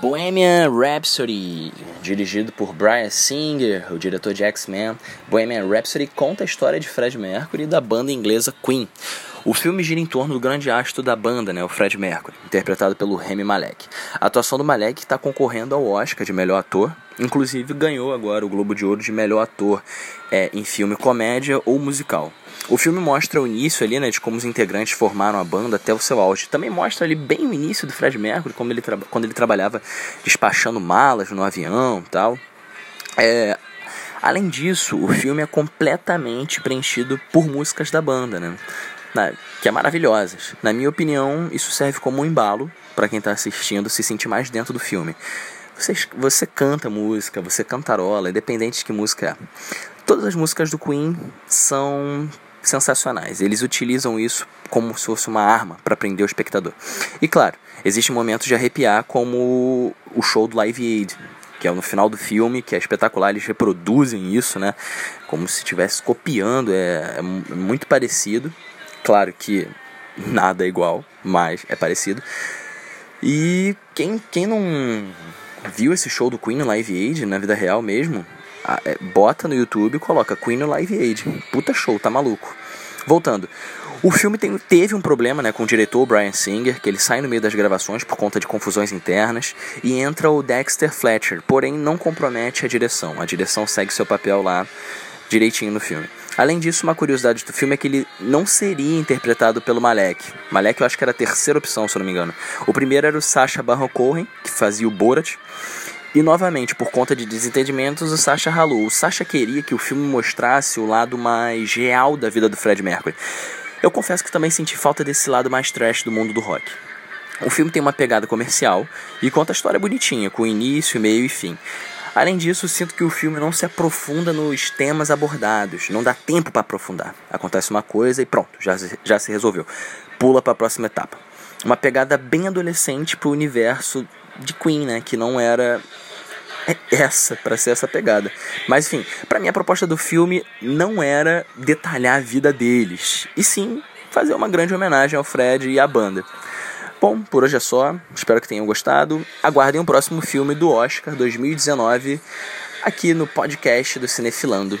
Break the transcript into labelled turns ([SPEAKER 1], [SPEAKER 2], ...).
[SPEAKER 1] Bohemian Rhapsody, dirigido por Brian Singer, o diretor de X-Men. Bohemian Rhapsody conta a história de Fred Mercury e da banda inglesa Queen. O filme gira em torno do grande astro da banda, né, o Fred Mercury, interpretado pelo Remy Malek. A atuação do Malek está concorrendo ao Oscar de melhor ator, inclusive ganhou agora o Globo de Ouro de melhor ator é, em filme comédia ou musical. O filme mostra o início ali, né, de como os integrantes formaram a banda até o seu auge. Também mostra ali bem o início do Fred Mercury, como ele quando ele trabalhava despachando malas no avião tal. É, além disso, o filme é completamente preenchido por músicas da banda, né? Na, que é maravilhosas. Na minha opinião, isso serve como um embalo para quem está assistindo se sentir mais dentro do filme. Você, você canta música, você cantarola, independente de que música é. Todas as músicas do Queen são sensacionais. Eles utilizam isso como se fosse uma arma para prender o espectador. E claro, existem momentos de arrepiar, como o show do Live Aid, que é no final do filme, que é espetacular. Eles reproduzem isso, né? Como se estivesse copiando, é, é muito parecido. Claro que nada é igual, mas é parecido. E quem, quem não viu esse show do Queen no Live Aid na vida real mesmo, é, bota no YouTube e coloca Queen no Live Aid. Puta show, tá maluco. Voltando. O filme tem, teve um problema né, com o diretor Brian Singer, que ele sai no meio das gravações por conta de confusões internas, e entra o Dexter Fletcher, porém não compromete a direção. A direção segue seu papel lá direitinho no filme. Além disso, uma curiosidade do filme é que ele não seria interpretado pelo Malek. Malek eu acho que era a terceira opção, se eu não me engano. O primeiro era o Sacha Baron Cohen, que fazia o Borat, e novamente, por conta de desentendimentos, o Sasha ralou. O Sasha queria que o filme mostrasse o lado mais real da vida do Fred Mercury. Eu confesso que também senti falta desse lado mais trash do mundo do rock. O filme tem uma pegada comercial e conta a história bonitinha, com início, meio e fim. Além disso, sinto que o filme não se aprofunda nos temas abordados, não dá tempo para aprofundar. Acontece uma coisa e pronto, já, já se resolveu. Pula para a próxima etapa. Uma pegada bem adolescente pro universo de Queen, né? Que não era essa para ser essa pegada. Mas enfim, para mim a proposta do filme não era detalhar a vida deles, e sim fazer uma grande homenagem ao Fred e à banda. Bom, por hoje é só. Espero que tenham gostado. Aguardem o próximo filme do Oscar 2019 aqui no podcast do Cinefilando.